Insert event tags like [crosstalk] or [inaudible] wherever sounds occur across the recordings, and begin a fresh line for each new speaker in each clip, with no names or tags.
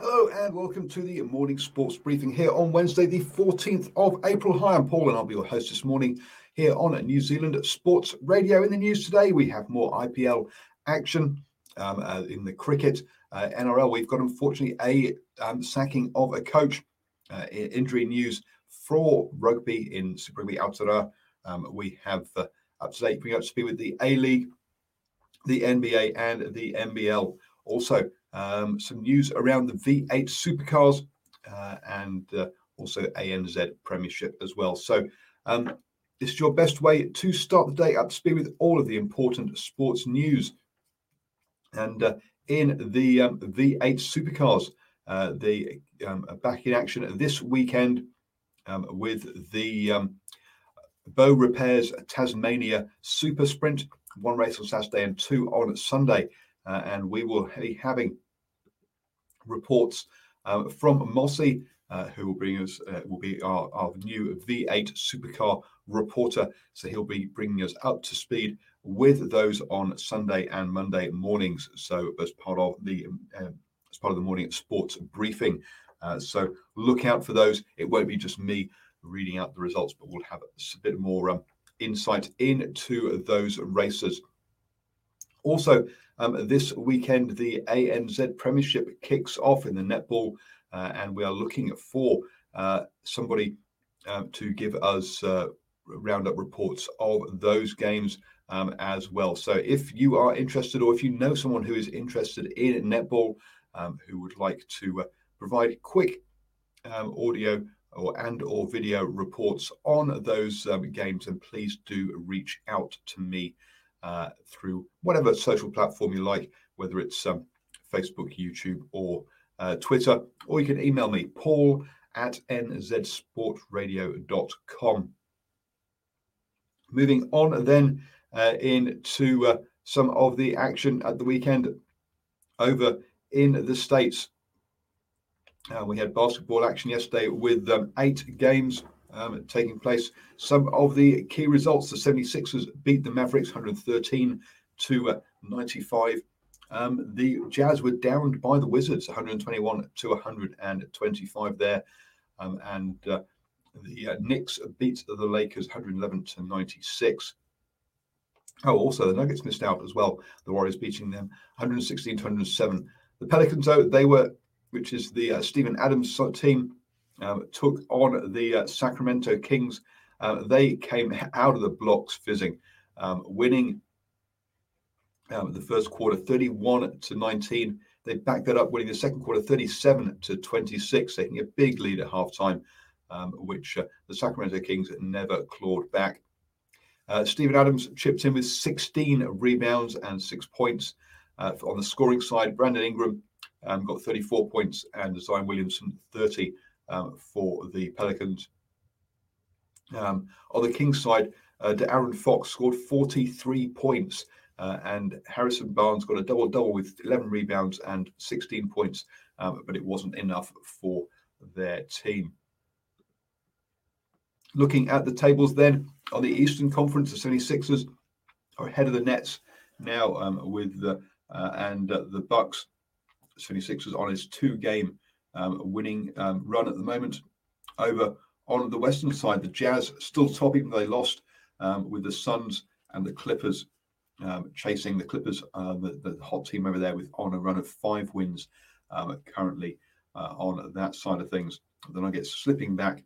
Hello and welcome to the morning sports briefing here on Wednesday, the 14th of April. Hi, I'm Paul and I'll be your host this morning here on New Zealand Sports Radio. In the news today, we have more IPL action um, uh, in the cricket. Uh, NRL, we've got unfortunately a um, sacking of a coach. Uh, injury news for rugby in Super Rugby Aotearoa. Um, we have uh, up to date, bring up to speed with the A League, the NBA, and the NBL. Also, um, some news around the V8 supercars uh, and uh, also ANZ Premiership as well. So, um, this is your best way to start the day up to speed with all of the important sports news. And uh, in the um, V8 supercars, uh, they um, are back in action this weekend um, with the um, Beaurepaires Tasmania Super Sprint, one race on Saturday and two on Sunday. Uh, and we will be having reports uh, from Mossy, uh, who will bring us, uh, will be our, our new V8 supercar reporter. So he'll be bringing us up to speed with those on Sunday and Monday mornings. So as part of the uh, as part of the morning sports briefing. Uh, so look out for those. It won't be just me reading out the results, but we'll have a bit more um, insight into those races. Also, um, this weekend, the ANZ Premiership kicks off in the netball, uh, and we are looking for uh, somebody uh, to give us uh, roundup reports of those games um, as well. So, if you are interested, or if you know someone who is interested in netball, um, who would like to uh, provide quick um, audio or and or video reports on those um, games, and please do reach out to me uh, through whatever social platform you like, whether it's um, Facebook, YouTube, or uh, Twitter, or you can email me, paul at nzsportradio.com. Moving on then uh, into uh, some of the action at the weekend over in the States. Uh, we had basketball action yesterday with um, eight games um, taking place. Some of the key results the 76ers beat the Mavericks 113 to uh, 95. Um, the Jazz were downed by the Wizards 121 to 125 there. Um, and uh, the uh, Knicks beat the Lakers 111 to 96. Oh, also the Nuggets missed out as well. The Warriors beating them 116 to 107. The Pelicans, though, they were, which is the uh, Steven Adams team, um, took on the uh, Sacramento Kings. Uh, they came out of the blocks fizzing, um, winning um, the first quarter 31 to 19. They backed that up, winning the second quarter 37 to 26, taking a big lead at halftime, um, which uh, the Sacramento Kings never clawed back. Uh, Steven Adams chipped in with 16 rebounds and six points. Uh, on the scoring side, Brandon Ingram um, got 34 points and Zion Williamson 30 um, for the Pelicans. Um, on the Kings side, uh, De'Aaron Fox scored 43 points, uh, and Harrison Barnes got a double double with 11 rebounds and 16 points, um, but it wasn't enough for their team. Looking at the tables then on the Eastern Conference, the 76ers are ahead of the Nets now um, with the uh, and uh, the Bucks. 76ers on his two-game um, winning um, run at the moment. Over on the Western side, the Jazz still top, even though they lost um, with the Suns and the Clippers um, chasing the Clippers, uh, the, the, hot team over there, with on a run of five wins um, currently uh, on that side of things. The Nuggets slipping back,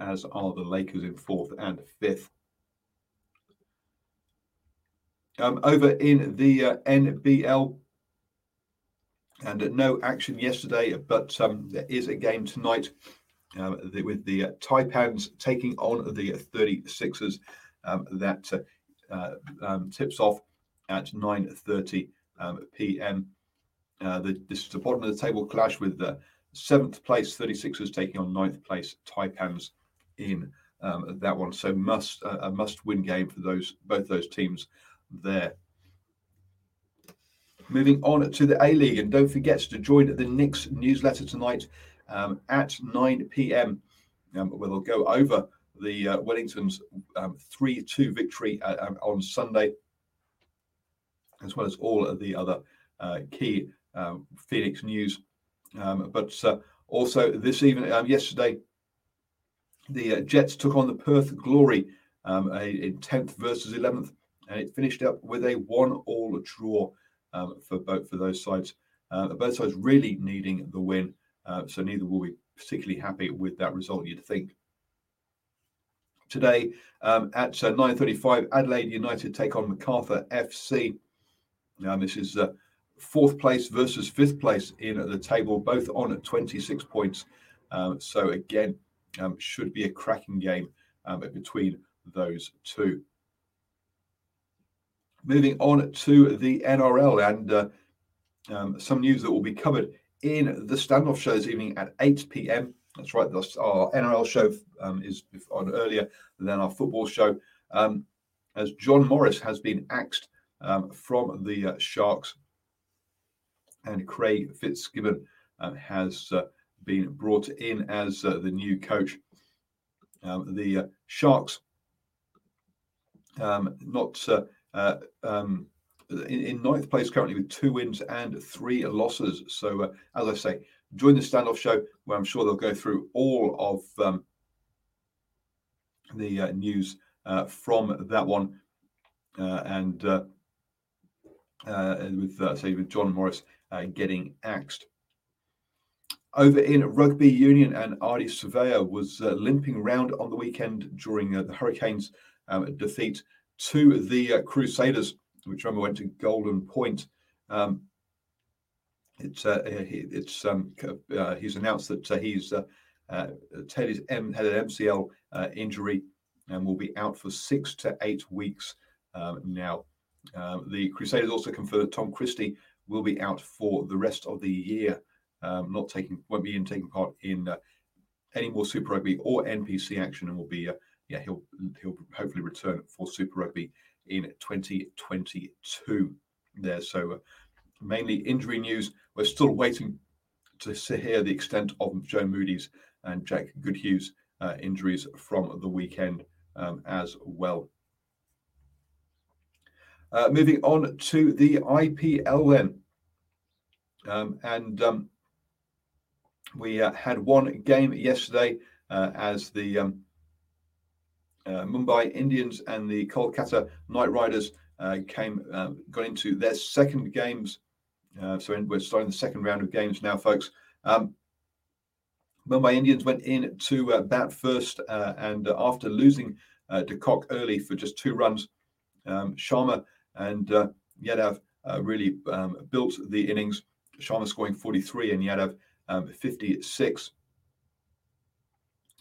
as are the Lakers in fourth and fifth. Um, over in the uh, NBL, and no action yesterday, but um, there is a game tonight uh, the, with the uh, Taipans taking on the 36ers. Um, that uh, uh, um, tips off at 9:30 um, p.m. Uh, the, this is the bottom of the table clash with the seventh place 36ers taking on ninth place Taipans in um, that one. So must a must win game for those both those teams there. Moving on to the A League, and don't forget to join the Nix newsletter tonight um, at 9 p.m. Um, where they'll go over the uh, Wellington's um, 3 2 victory uh, um, on Sunday, as well as all of the other uh, key um, Phoenix news. Um, but uh, also this evening, yesterday, the uh, Jets took on the Perth Glory a, in 10th versus 11th, and it finished up with a one-all draw um, for both for those sides. Uh, both sides really needing the win, uh, so neither will be particularly happy with that result. You'd think. Today um, at uh, 9:35, Adelaide United take on Macarthur FC. Now this is uh, fourth place versus fifth place in the table, both on at 26 points. Um, so again, um, should be a cracking game um, between those two. Moving on to the NRL and uh, um, some news that will be covered in the standoff show this evening at 8 p.m. That's right, that's our NRL show um, is on earlier than our football show. Um, as John Morris has been axed um, from the uh, Sharks, and Craig Fitzgibbon uh, has uh, been brought in as uh, the new coach. Um, the uh, Sharks, um, not uh, uh, um, in, in, ninth place currently with two wins and three losses. So, uh, as I say, join the standoff show where I'm sure they'll go through all of um, the uh, news uh, from that one. Uh, and with, say, with John Morris getting axed. Over in rugby union, and Ardie Savea was limping around on the weekend during the Hurricanes' um, defeat to the uh, Crusaders, which remember went to Golden Point. Um, it's uh, it's um, uh, he's announced that uh, he's uh, uh, Teddy's M- had an MCL injury and will be out for six to eight weeks um, now. Um, the Crusaders also confirmed that Tom Christie will be out for the rest of the year, um, not taking won't be in taking part in any more Super Rugby or NPC action, and will be yeah, he'll he'll hopefully return for Super Rugby in 2022. There, so uh, mainly injury news. We're still waiting to hear the extent of Joe Moody's and Jack Goodhue's uh, injuries from the weekend um, as well. Uh, moving on to the IPL then. Um, and um, we uh, had one game yesterday uh, as the um, Mumbai Indians and the Kolkata Knight Riders uh, came um, got into their second games. Uh, so we're starting the second round of games now, folks. Um, Mumbai Indians went in to uh, bat first, uh, and after losing uh, De Kock early for just two runs, um, Sharma and Yadav really um, built the innings. Sharma scoring 43 and Yadav um, 56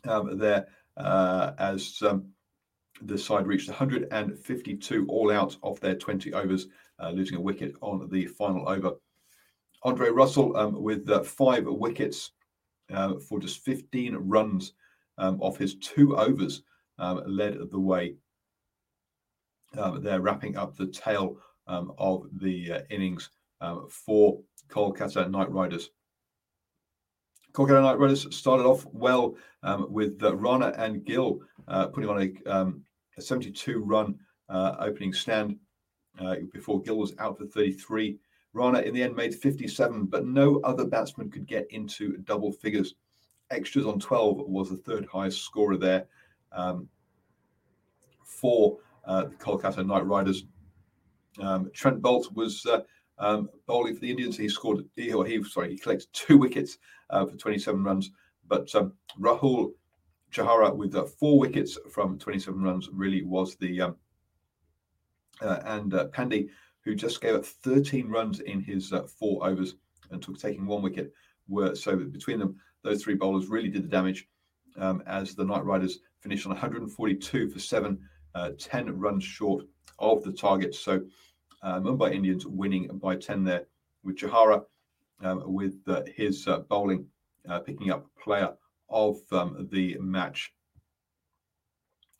um, there as um, the side reached 152 all out off their 20 overs, uh, losing a wicket on the final over. Andre Russell um, with uh, five wickets uh, for just 15 runs um, off his two overs um, led the way. Um, they're wrapping up the tail um, of the uh, innings for Kolkata Knight Riders. Kolkata Knight Riders started off well um, with uh, Rana and Gill uh, putting on a, um, a 72 run uh, opening stand uh, before Gill was out for 33. Rana in the end made 57, but no other batsman could get into double figures. Extras on 12 was the third highest scorer there um, for uh, the Kolkata Knight Riders. Um, Trent Boult was uh, um, bowling for the Indians. He scored, he, or he sorry, he collected two [laughs] wickets uh, for 27 runs. But um, Rahul Chahara with uh, four wickets from 27 runs really was the um, uh, and uh, Pandya who just gave up 13 runs in his uh, four overs and took taking one wicket. Were so between them, those three bowlers really did the damage. Um, as the Knight Riders finished on 142 for seven, uh, 10 runs short of the target. So uh, Mumbai Indians winning by 10 there, with Chahara with uh, his uh, bowling uh, picking up player of um, the match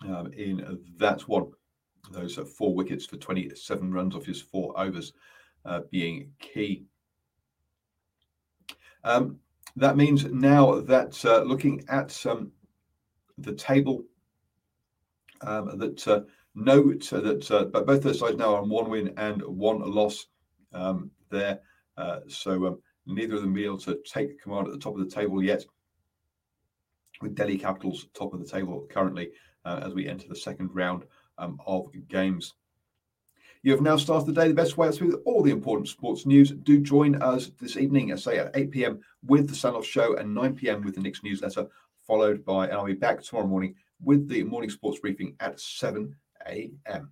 um, in that one those four wickets for 27 runs off his four overs being key. Um, that means now that uh, looking at um, the table, um, that uh, note that uh, both those sides now are on one win and one loss um, there. Uh, so um, neither of them be able to take command at the top of the table yet. With Delhi Capitals top of the table currently uh, as we enter the second round um, of games. You have now started the day the best way through all the important sports news. Do join us this evening, I say at 8 p.m. with the standoff Show and 9 p.m. with the Nix newsletter, followed by, and I'll be back tomorrow morning with the morning sports briefing at 7 a.m.